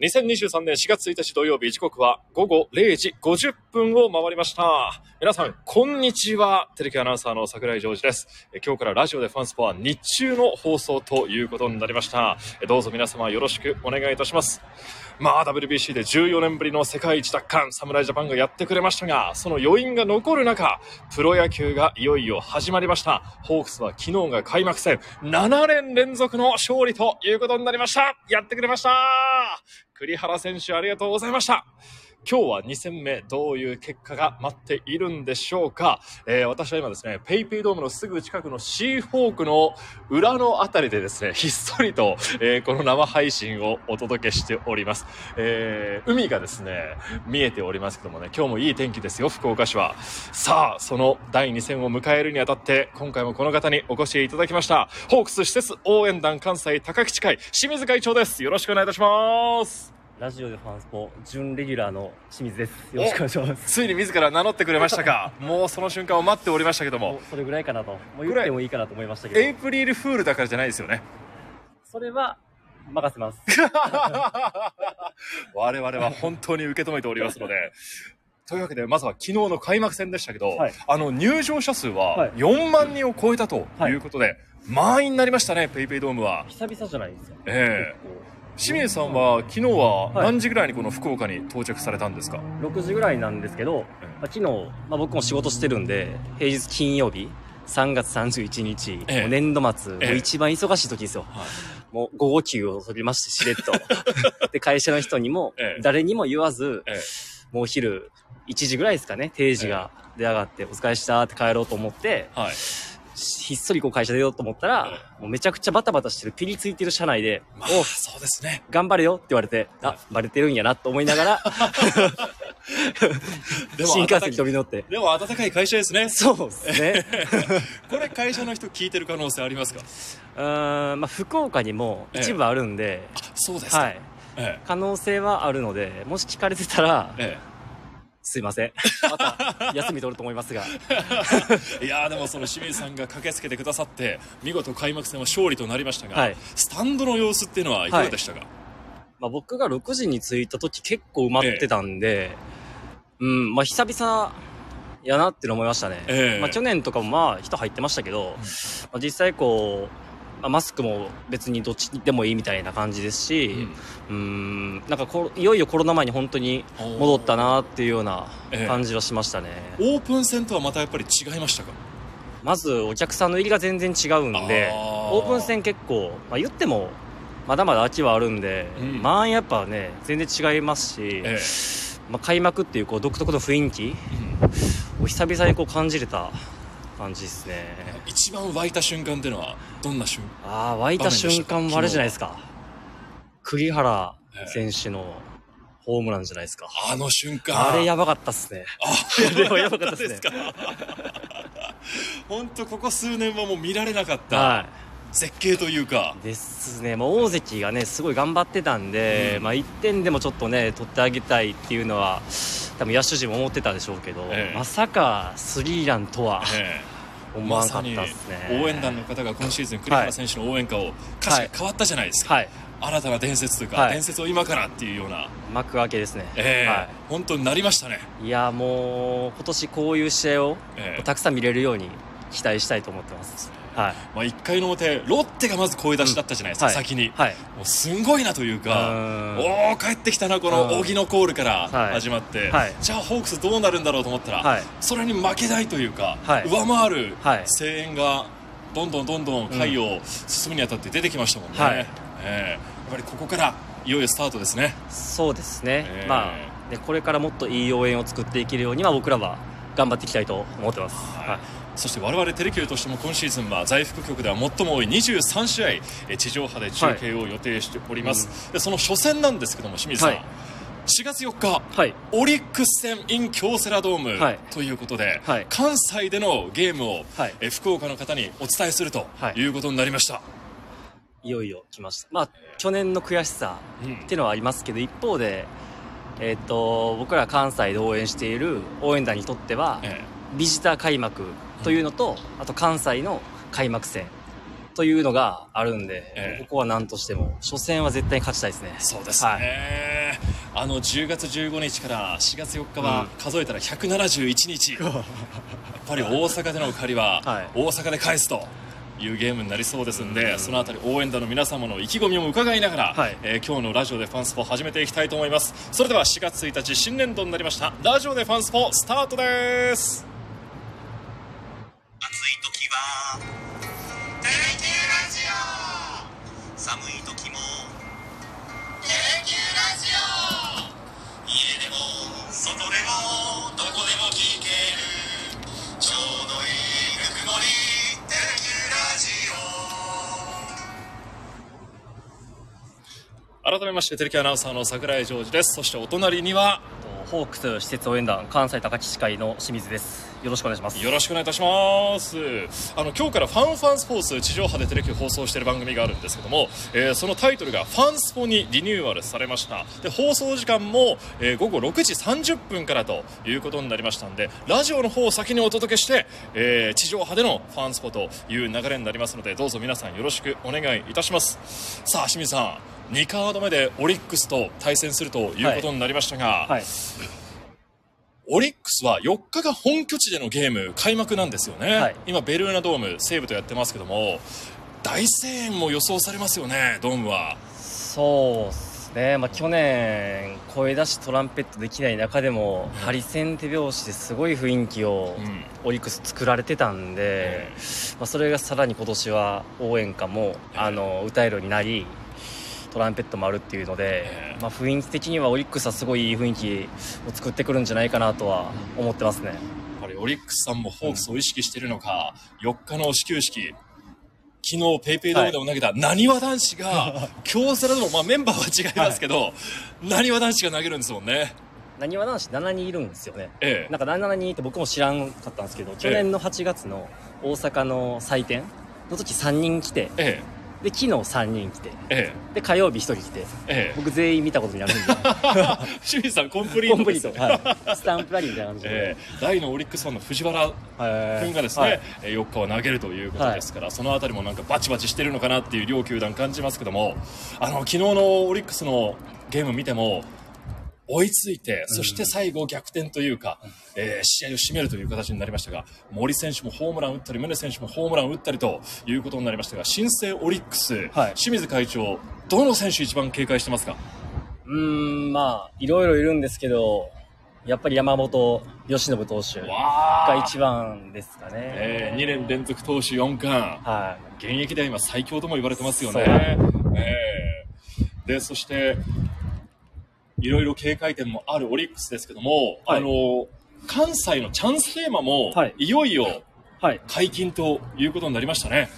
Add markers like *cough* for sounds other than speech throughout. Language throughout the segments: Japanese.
2023年4月1日土曜日時刻は午後0時50分を回りました。皆さん、こんにちは。テレビアナウンサーの桜井ジョージです。今日からラジオでファンスポは日中の放送ということになりました。どうぞ皆様よろしくお願いいたします。まあ、WBC で14年ぶりの世界一奪還、侍ジャパンがやってくれましたが、その余韻が残る中、プロ野球がいよいよ始まりました。ホークスは昨日が開幕戦、7年連続の勝利ということになりました。やってくれました。栗原選手ありがとうございました。今日は2戦目、どういう結果が待っているんでしょうか？えー私は今ですね、ペイペイドームのすぐ近くのシーホークの裏のあたりでですね、*laughs* ひっそりと、えーこの生配信をお届けしております。えー海がですね、見えておりますけどもね、今日もいい天気ですよ、福岡市は。さあ、その第2戦を迎えるにあたって、今回もこの方にお越しいただきました。ホークス施設応援団関西高吉会、清水会長です。よろしくお願いいたします。ラジオでファンスポ準レギュラーの清水です。よろしくお願いします。ついに自ら名乗ってくれましたか。*laughs* もうその瞬間を待っておりましたけどもそれぐらいかなと。もう言ってもいいかなと思いましたけど、エイプリルフールだからじゃないですよね。それは任せます。*laughs* 我々は本当に受け止めておりますので。というわけでまずは昨日の開幕戦でしたけど、はい。あの入場者数ははい。4万人を超えたということで、満員になりましたねペイペイドームは。久々じゃないですか。ええ。結清水さんは昨日ははい。何時ぐらいにこの福岡に到着されたんですか、構6時ぐらいなんですけど、えまあ、昨日、まあ、僕も仕事してるんで、平日金曜日、3月31日、ええ。もう年度末、ええ。もう一番忙しい時ですよ。はい。もう午後休を取りまして、しれっと。*laughs* で、会社の人にもええ、誰にも言わず、ええ。もう昼1時ぐらいですかね、定時が出上がって、お疲れしたって帰ろうと思って、はいひっそりこう会社出ようと思ったら、もうめちゃくちゃバタバタしてる、ピリついてる車内で、まあおそうですね。頑張れよって言われて、あ、バレてるんやなと思いながら、*laughs* でも新幹線に飛び乗って。でも温かい会社ですね。そうですね。*laughs* これ会社の人聞いてる可能性ありますか？うーん、まあ、福岡にも一部あるんで、そうですか、はい。え。可能性はあるので、もし聞かれてたら、ええすいません。また、休み取ると思いますが。え *laughs* いやーでもその清水さんが駆けつけてくださって見事開幕戦は勝利となりましたが、はいスタンドの様子っていうのはいかがでしたか、まあ、僕が6時に着いた時結構埋まってたんで、うん、まあ、久々やなって思いましたね。ええまあ、去年とかもまあ人入ってましたけど、まあ、実際こう、まあ、マスクも別にどっちでもいいみたいな感じですし、うん、なんかこいよいよコロナ前に本当に戻ったなっていうようなええ。感じはしましたね。オープン戦とはまたやっぱり違いましたか？まずお客さんの入りが全然違うんでオープン戦結構、まあ、言ってもまだまだ秋はあるんで、うん。満員やっぱね全然違いますし、えまあ、開幕っていうこう独特の雰囲気を久々にこう感じれた感じですね。一番湧いた瞬間っていうのはどんな瞬間ああ湧いた瞬間はあれじゃないですか。栗原ええ。選手のホームランじゃないですか、あの瞬間。あれやばかったっすね。あ *laughs* あれはやばかったっすね。か？*laughs* 本当ここ数年はもう見られなかった。は絶景というか。いですね、もう大関がね、すごい頑張ってたんで、うん。まあ1点でもちょっとね、取ってあげたいっていうのは、多分野手陣も思ってたでしょうけど、ええ。まさかスリーランとはええ。思わなかったですね。応援団の方が今シーズン栗原選手の応援歌を歌詞が変わったじゃないですか、はい、新たな伝説というか、はい。伝説を今からっていうような、幕開けですね。ええ。は本当になりましたね、い、いや、もう今年こういう試合をええ。たくさん見れるように期待したいと思ってます。はい、まあ、1回の表ロッテがまず声出しだったじゃないですか、はい。先に、はい、もうすんごいなといううかーん。おお帰ってきたなこのうん。荻野コールからはい。始まって、はい。じゃあホークスどうなるんだろうと思ったら、はい。それに負けないというか、はい。上回るはい。声援がどんどんどんどん回を進むにあたって出てきましたもんね、はい。ええ。やっぱりここからいよいよスタートですね。そうですね、ええ。まあね、これからもっといい応援を作っていけるようには、僕らは頑張っていきたいと思ってます。はいそして我々テレキューとしても今シーズンは在福局では最も多い23試合え地上波で中継を予定しております、でその初戦なんですけども清水さん、はい。4月4日はい、オリックス戦 in 京セラドーム、はい。ということで、はい。関西でのゲームを、はい。え福岡の方にお伝えするとはい。いうことになりました、いよいよ来ました。まあ、去年の悔しさうん。っていうのはありますけど、一方で、えっ、と、僕ら関西で応援している応援団にとっては、えビジター開幕というのと、あと関西の開幕戦というのがあるんで、ええ。ここは何としても、初戦は絶対に勝ちたいですね。そうですね、あの10月15日から4月4日は数えたら171日、*laughs* やっぱり大阪での借りははい。大阪で返すというゲームになりそうですんで、そのあたり応援団の皆様の意気込みも伺いながら、はい。えー今日のラジオでファンスポ始めていきたいと思います。それでは4月1日新年度になりました。ラジオでファンスポスタートですは「テレキューラジオ」寒い時も「テレキューラジオ」家でも外でもどこでも聞けるちょうどいいぬくもり「テレキューラジオ」改めましてテレキアナウンサーの櫻井ジョージですそしてお隣にはホークス施設応援団関西高岸会の清水です。よろしくお願いします。よろしくお願いいたしますあの今日からファンファンスポーツ地上波でテレビ放送している番組があるんですけども、えーそのタイトルがファンスポにリニューアルされましたで放送時間も、えー午後6時30分からということになりましたんでラジオの方を先にお届けして、えー地上波でのファンスポという流れになりますのでどうぞ皆さんよろしくお願いいたしますさあ清水さん2カード目でオリックスと対戦するということになりましたが、はい。オリックスは4日が本拠地でのゲーム開幕なんですよね、はい。今ベルーナドーム西武とやってますけども大声援も予想されますよねドームは。そうですね。まあ去年、声出しトランペットできない中でも、ハリセン手拍子ですごい雰囲気をうん。オリックス作られてたんで、えまあ、それがさらに今年は応援歌も、え。あの歌えるようになりトランペットもあるっていうので、ええ。まあ、雰囲気的にはオリックスはすごいいい雰囲気を作ってくるんじゃないかなとは思ってますね。やっぱりオリックスさんもホークスを意識しているのか、4日の始球式。昨日ペイペイドームでも投げたなにわ男子が *laughs* 京セラでも、まあ、メンバーは違いますけどなにわ男子が投げるんですもんね。なにわ男子7人いるんですよね。ええ。なんか7人って僕も知らんかったんですけど、去年の8月の大阪の祭典の時3人来て、えで、昨日3人来て、ええ。で、火曜日1人来て、ええ。僕全員見たことになるんで、*laughs* 清水さんコンプリート、はい、スタンプラリーみたいな感じで。ええ。大のオリックスファンの藤原はい。君がですね、はい。えー4日は投げるということですから、そのあたりもなんかバチバチしてるのかなっていう両球団感じますけどもあの昨日のオリックスのゲーム見ても追いついてそして最後逆転というか、えー試合を締めるという形になりましたが森選手もホームラン打ったり宗選手もホームラン打ったりということになりましたが新生オリックス、はい。清水会長どの選手一番警戒してますか？うーん、まあ、いろいろいるんですけど、やっぱり山本由伸投手わが一番ですかね。え2年連続投手4冠。は現役では今最強とも言われてますよね。ええで、そして、いろいろ警戒点もあるオリックスですけども、はいあの、関西のチャンステーマも、はいい、よいよい。はい。解禁ということになりましたね。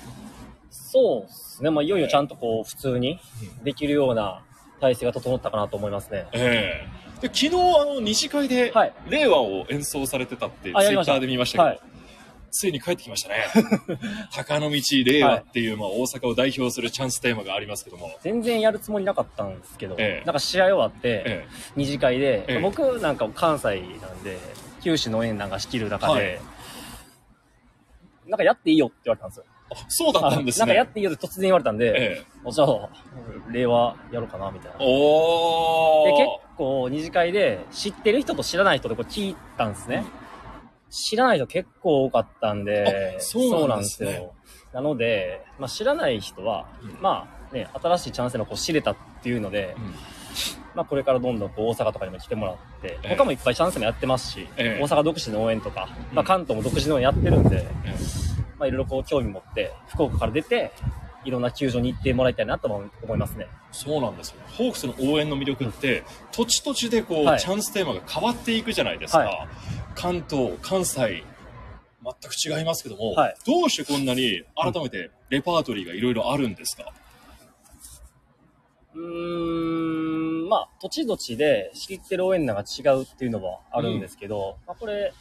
そうですね。まあ、いよいよちゃんとこう、普通にできるような体制が整ったかなと思いますね。ええで昨日、あの、二次会ではい、令和を演奏されてたって、ツイッターで見ましたけど、はい。ついに帰ってきましたね。*laughs* 高野道令和っていう、まあ、大阪を代表するチャンステーマがありますけども、全然やるつもりなかったんですけど、ええなんか試合終わって、え二次会で、ええ僕なんか関西なんで、九州の応援団が仕切る中で、はいなんかやっていいよって言われたんですよ。えあそうだったんですね。なんかやっていいよって突然言われたんで、ええじゃあ、令和やろうかな、みたいな。おーで、結構二次会で知ってる人と知らない人でこう聞いたんですね。知らない人結構多かったんで、あそうなんですよ。なので、まあ、知らない人は、うん。まあね、新しいチャンスのこう知れたっていうので、うん。まあこれからどんどんこう大阪とかにも来てもらって、ええ。他もいっぱいチャンスもやってますし、ええ。大阪独自の応援とか、うん。まあ関東も独自の応援やってるんで、えまあいろいろこう興味持って、福岡から出て、いろんな球場に行ってもらいたいなとも思いますね。そうなんですよ。ホークスの応援の魅力って、土地土地でこう、はい。チャンステーマが変わっていくじゃないですか。はい関東、関西、全く違いますけども、はい。どうしてこんなに改めてレパートリーがいろいろあるんですか、うーん、まあ土地土地で仕切ってる応援団が違うっていうのはあるんですけど、まあこれ、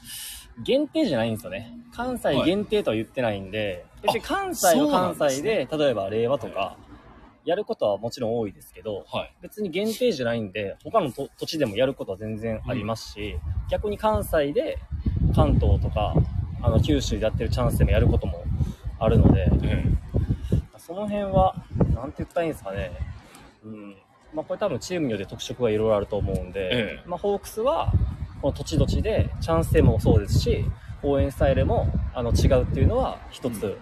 限定じゃないんですよね。関西限定とは言ってないんで、別に関西は関西で、例えば令和とか、やることはもちろん多いですけど、はい。別に限定じゃないんで、他のと土地でもやることは全然ありますし、逆に関西で関東とか、あの、九州でやってるチャンスでもやることもあるので、えその辺は、なんて言ったらいいんですかね。うん。まあ、これ多分チームによって特色がいろいろあると思うんで、ええまあ、ホークスは、この土地土地で、チャンステーマもそうですし、応援スタイルも、あの、違うっていうのは、一つ、うん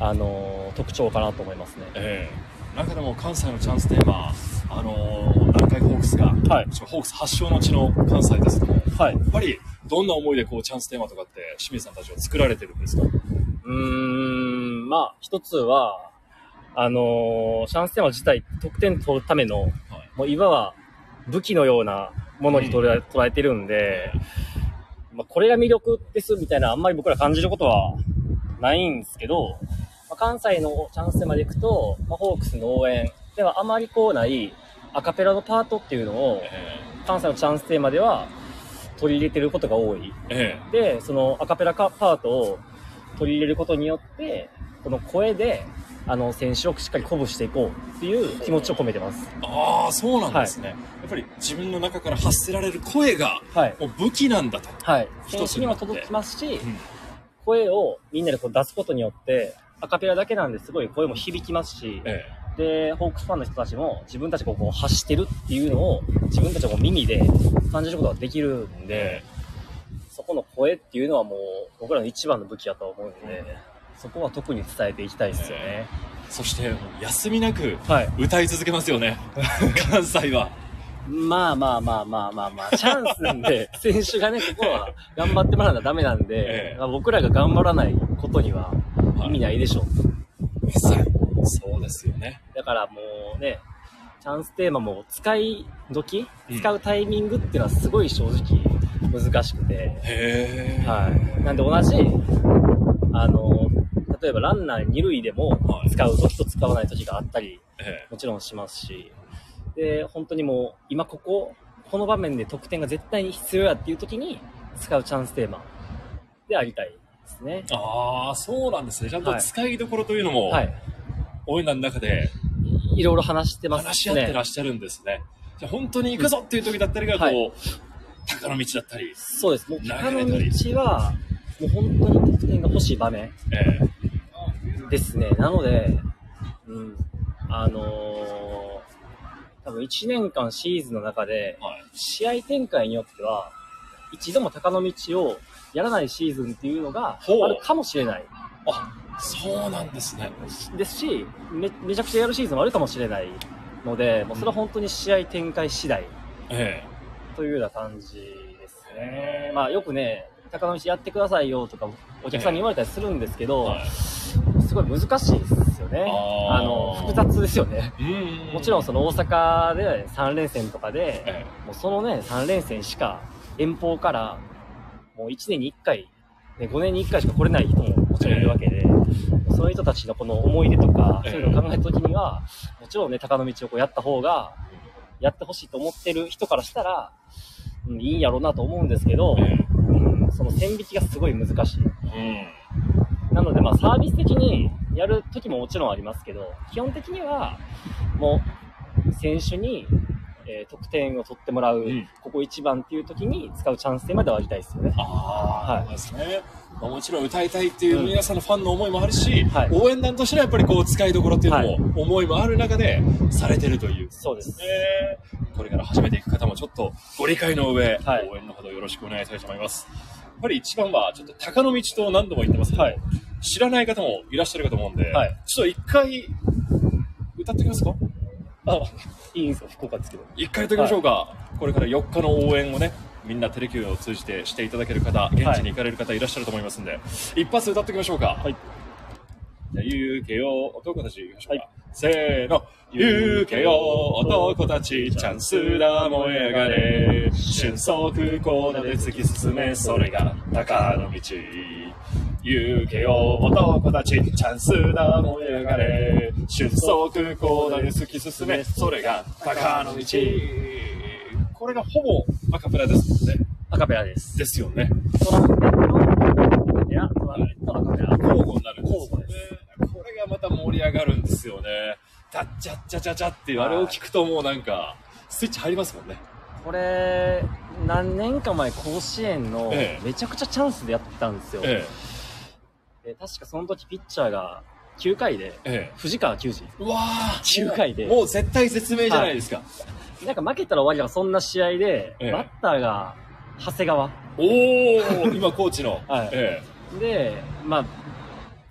あのー特徴かなと思いますね。ええ中でも関西のチャンステーマ、あのー南海ホークスが、はい。ホークス発祥の地の関西ですけども、はい。やっぱりどんな思いでこうチャンステーマとかって清水さんたちは作られてるんですか？うーん、まあ、一つは、あのーチャンステーマ自体、得点取るための、もういわば武器のようなものに捉え,、捉えてるんで、まあ、これが魅力ですみたいなあんまり僕ら感じることはないんですけど、まあ、関西のチャンステーマでいくと、まあ、ホークスの応援ではあまりこうないアカペラのパートっていうのをえ関西のチャンステーマでは取り入れてることが多い。ええで、そのアカペラカパートを取り入れることによって、この声で、あの、選手をしっかり鼓舞していこうっていう気持ちを込めてます。えああ、そうなんですね、やっぱり自分の中から発せられる声がはい。もう武器なんだと。はい。一つ選手にも届きますし、うん声をみんなでこう出すことによって、アカペラだけなんですごい声も響きますし、えで、ホークスファンの人たちも自分たちがこう発してるっていうのを自分たちが耳で感じることができるんで、そこの声っていうのはもう僕らの一番の武器だと思うんで、そこは特に伝えていきたいですよね。えそして休みなくはい。歌い続けますよね。*laughs* 関西は。まあまあまあまあまあまあ、チャンスなんで、*laughs* 選手がね、ここは頑張ってもらわなダメなんで、ええまあ、僕らが頑張らないことにははい意味ないでしょ。う。まさにそうですよね。だからもうね、チャンステーマも使い時、うん。使うタイミングっていうのはすごい正直難しくて。はい。なんで同じ、あの、例えばランナー二塁でもはい。使う時と使わない時があったり、え。もちろんしますし、で、本当にもう、今ここ、この場面で得点が絶対に必要やっていう時に使うチャンステーマでありたいですね。えああ、そうなんですね。ちゃんとはい使いどころというのも、はい。応援団の中でいろいろ話してますね。話し合ってらっしゃるんですね。じゃあ本当に行くぞっていう時だったりが、こう、はい鷹の道だったり、そうです。もう、高の道は、もう本当に得点が欲しい場面えですね。なので、うん。あのー多分1年間シーズンの中で。試合展開によっては、一度も鷹の道をやらないシーズンっていうのがあるかもしれない。あ、そうなんですね。ですしめ、めちゃくちゃやるシーズンもあるかもしれないので、もうそれは本当に試合展開次第えというような感じですね。まあよくね、高野道やってくださいよとかお客さんに言われたりするんですけえど、はい。すごい難しいですよね。あの、複雑ですよね。うんもちろんその大阪で3連戦とかで、えもうそのね、3連戦しか遠方からもう1年に1回、ね、5年に1回しか来れない人ももちろんいるわけで、そういう人たちのこの思い出とか、ええそういうのを考えた時には、もちろんね、高の道をこうやった方が、やってほしいと思ってる人からしたら、うん、いいんやろうなと思うんですけど、ええうん、その線引きがすごい難しい。えなので、まあ、サービス的にやる時ももちろんありますけど、基本的には、もう、選手に、えー得点を取ってもらう、うんここ一番っていう時に使うチャンス点まではありたいですよね。ああ、はいですね。まあもちろん歌いたいっていう皆さんのファンの思いもあるし、はい応援団としてはやっぱりこう使いどころっていうのも思いもある中でされてるという。そうです。えーこれから始めていく方もちょっとご理解の上、はい応援のほどよろしくお願いしたいと思います。やっぱり一番はちょっと鷹の道と何度も言ってますけど、はい。知らない方もいらっしゃるかと思うんで、はいちょっと一回歌ってきますか？あ、いいんですよ、福岡ですけど。一回歌ってきましょうか、これから4日の応援をねみんなテレキューを通じてしていただける方現地に行かれる方いらっしゃると思いますんで、一発歌ってきましょうか。はい。じゃあ行けよ男たち行きましょうか、はい。せーの。行けよ男たちチャンスだ燃え上がれ。瞬足コーナーで突き進めそれが鷹の道行けよ男たちチャンスだ燃え上がれ。瞬足コーナーで突き進めそれが鷹の道。これがほぼアカペラですもんね。アカペラです。ですよね。トランペット、ペラ、トランペット、アカペラ。交互になるんですよね。これがまた盛り上がるんですよね。タッチャッチャチャチャっていうあれを聞くともうなんかスイッチ入りますもんね。これ、何年か前、甲子園のええ。めちゃくちゃチャンスでやってたんですよ。えで確かその時ピッチャーが9回で、え藤川球児。え。うわー9回で。もう絶対絶命じゃないですか。なんか負けたら終わりだから、そんな試合で、ええバッターが、長谷川。おお今コーチの。*laughs* はいえで、まあ、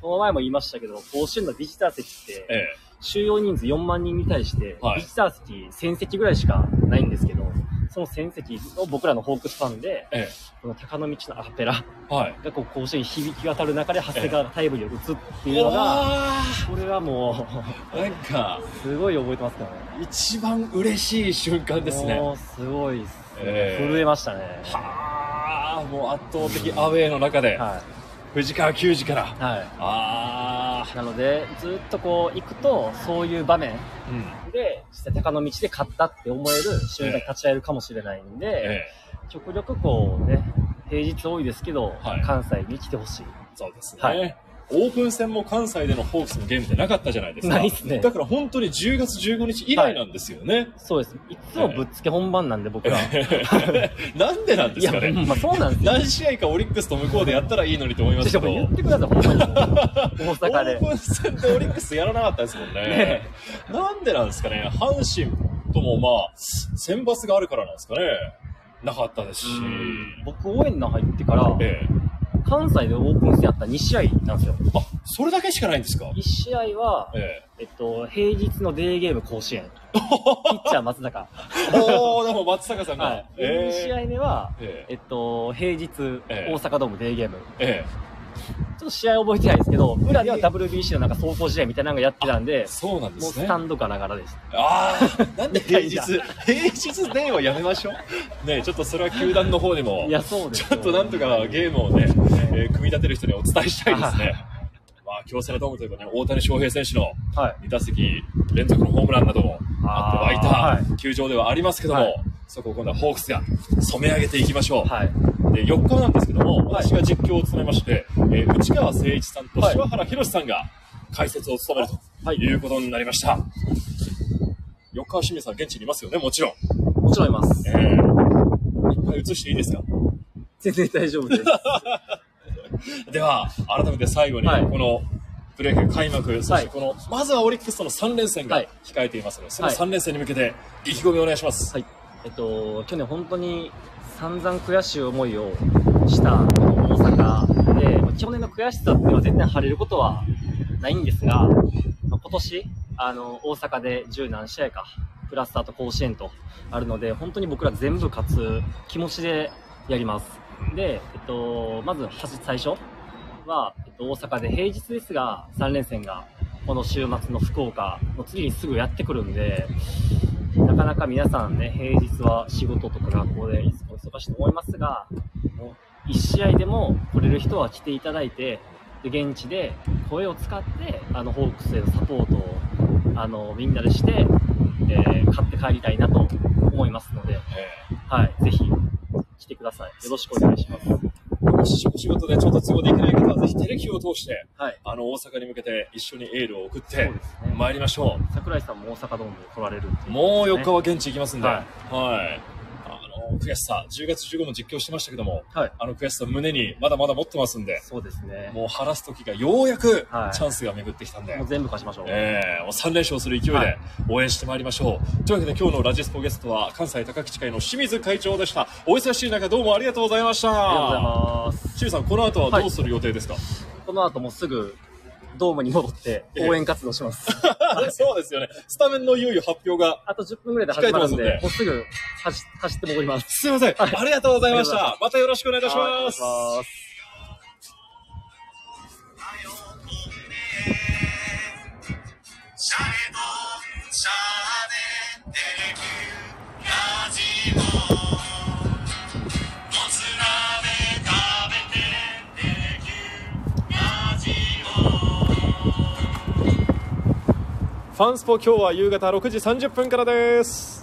この前も言いましたけど、甲子園のビジター席って、え。え収容人数4万人に対して、はいビジター席1000席ぐらいしかないんですけど、その1000席を僕らのホークスファンで、え。えこの高野道のアカペラ。がこう甲子園に響き渡る中で長谷川がタイムリーを打つっていうのが、わこれはもーなんか、う、すごい覚えてますからね。一番嬉しい瞬間ですね。もうすごいっすね、ええ震えましたね。はあ、もう圧倒的アウェーの中で、は藤川球児から。い。はい。ああ。なので、ずっとこう、行くと、そういう場面うん。で、実際高野道で勝ったって思える瞬間に立ち会えるかもしれないんで、え極力こうね、平日多いですけど、はい関西に来てほしい。え。そうですね。はいオープン戦も関西でのホークスのゲームってなかったじゃないですか。ないっすねだから本当に10月15日以来なんですよね。そうです。いつもぶっつけ本番なんで、僕ら。なんでなんでいや、すかね。ほんまそうなんですよ。何試合かオリックスと向こうでやったらいいのにと思いますけど。ちょっと言ってください、ほんまに。大オ阪でー。プン戦でオリックスやらなかったですもんね。ねなんでなんですかね。阪神ともまあ、選抜があるからなんですかね。なかったですし。僕、応援団入ってから、ええ。関西でオープン戦やった2試合なんですよ。あ、それだけしかないんですか？1試合は、ええっと、平日のデーゲーム甲子園。*laughs* ピッチャー松坂。え。おー、でも松坂さんが。はい。で2試え合目は、えええっと、平日、ええ大阪ドームデーゲーム。え。えっと試合覚えてないですけど、裏では WBC のなんか走行試合みたいなのがやってたんでえ。、そうなんですねもうスタ。ンドガラガラです。ああ、なんで平日平日ではやめましょう？ねちょっとそれは球団の方にもい、や、そうですよ。ちょっとなんとかゲームをね、えー組み立てる人にお伝えしたいですね。まあ、京セラドームというかね、大谷翔平選手のはい。2打席連続のホームランなどもあって湧いた球場ではありますけども、はいそこを今度はホークスが染め上げていきましょう。はい。で4日なんですけども、私が実況を務めまして、えー内川誠一さんとはい柴原博さんが解説を務めるということになりました。4日は清水さん現地にいますよね、もちろん。もちろんいます。えー、いっぱい映していいですか？全然大丈夫です。*laughs* では、改めて最後に、はいこのプレーオフ開幕、そはいしてこの、まずはオリックスとの3連戦がはい控えていますので、そのはい3連戦に向けて意気込みをお願いします。はい。えっと、去年本当に散々悔しい思いをしたこの大阪で、まあ去年の悔しさっていうのは全然晴れることはないんですが、まあ今年、あの、大阪で十何試合か、プラスあと甲子園とあるので、本当に僕ら全部勝つ気持ちでやります。で、えっと、まず最初は、えっと、大阪で平日ですが、3連戦が、この週末の福岡の次にすぐやってくるんで、なかなか皆さんね、平日は仕事とか学校でお忙しいと思いますが、もう一試合でも来れる人は来ていただいて、で現地で声を使って、あの、ホークスへのサポートを、あの、みんなでして、えー勝って帰りたいなと思いますので、えはい、ぜひ来てください。よろしくお願いします。ーもしお仕事でちょっと都合できない方は、ぜひテレキを通して、はい。あの、大阪に向けて一緒にエールを送って。参りましょう。桜井さんも大阪ドームに来られるっていう、もう4日は現地行きますんで、は。はいあの、悔しさ、10月15も実況してましたけども、はい。あの悔しさ胸にまだまだ持ってますんで、そうですね。もう晴らす時がようやくはいチャンスが巡ってきたんで、もう全部勝ちましょう。ええもう3連勝する勢いではい応援してまいりましょう。というわけで今日のラジスポゲストは関西高吉会の清水会長でした。お忙しい中どうもありがとうございました。ありがとうございます。清水さん、この後はどうする予定ですか、この後もすぐドームに戻って応援活動します。*laughs* そうですよね。スタメンのいよいよ発表が。あと10分ぐらいで始まるんで、もうすぐ走走って戻ります。すいません。ありがとうございました。またよろしくお願いいたします。シャレとシャレテレビラァンスポ今日は夕方6時30分からです。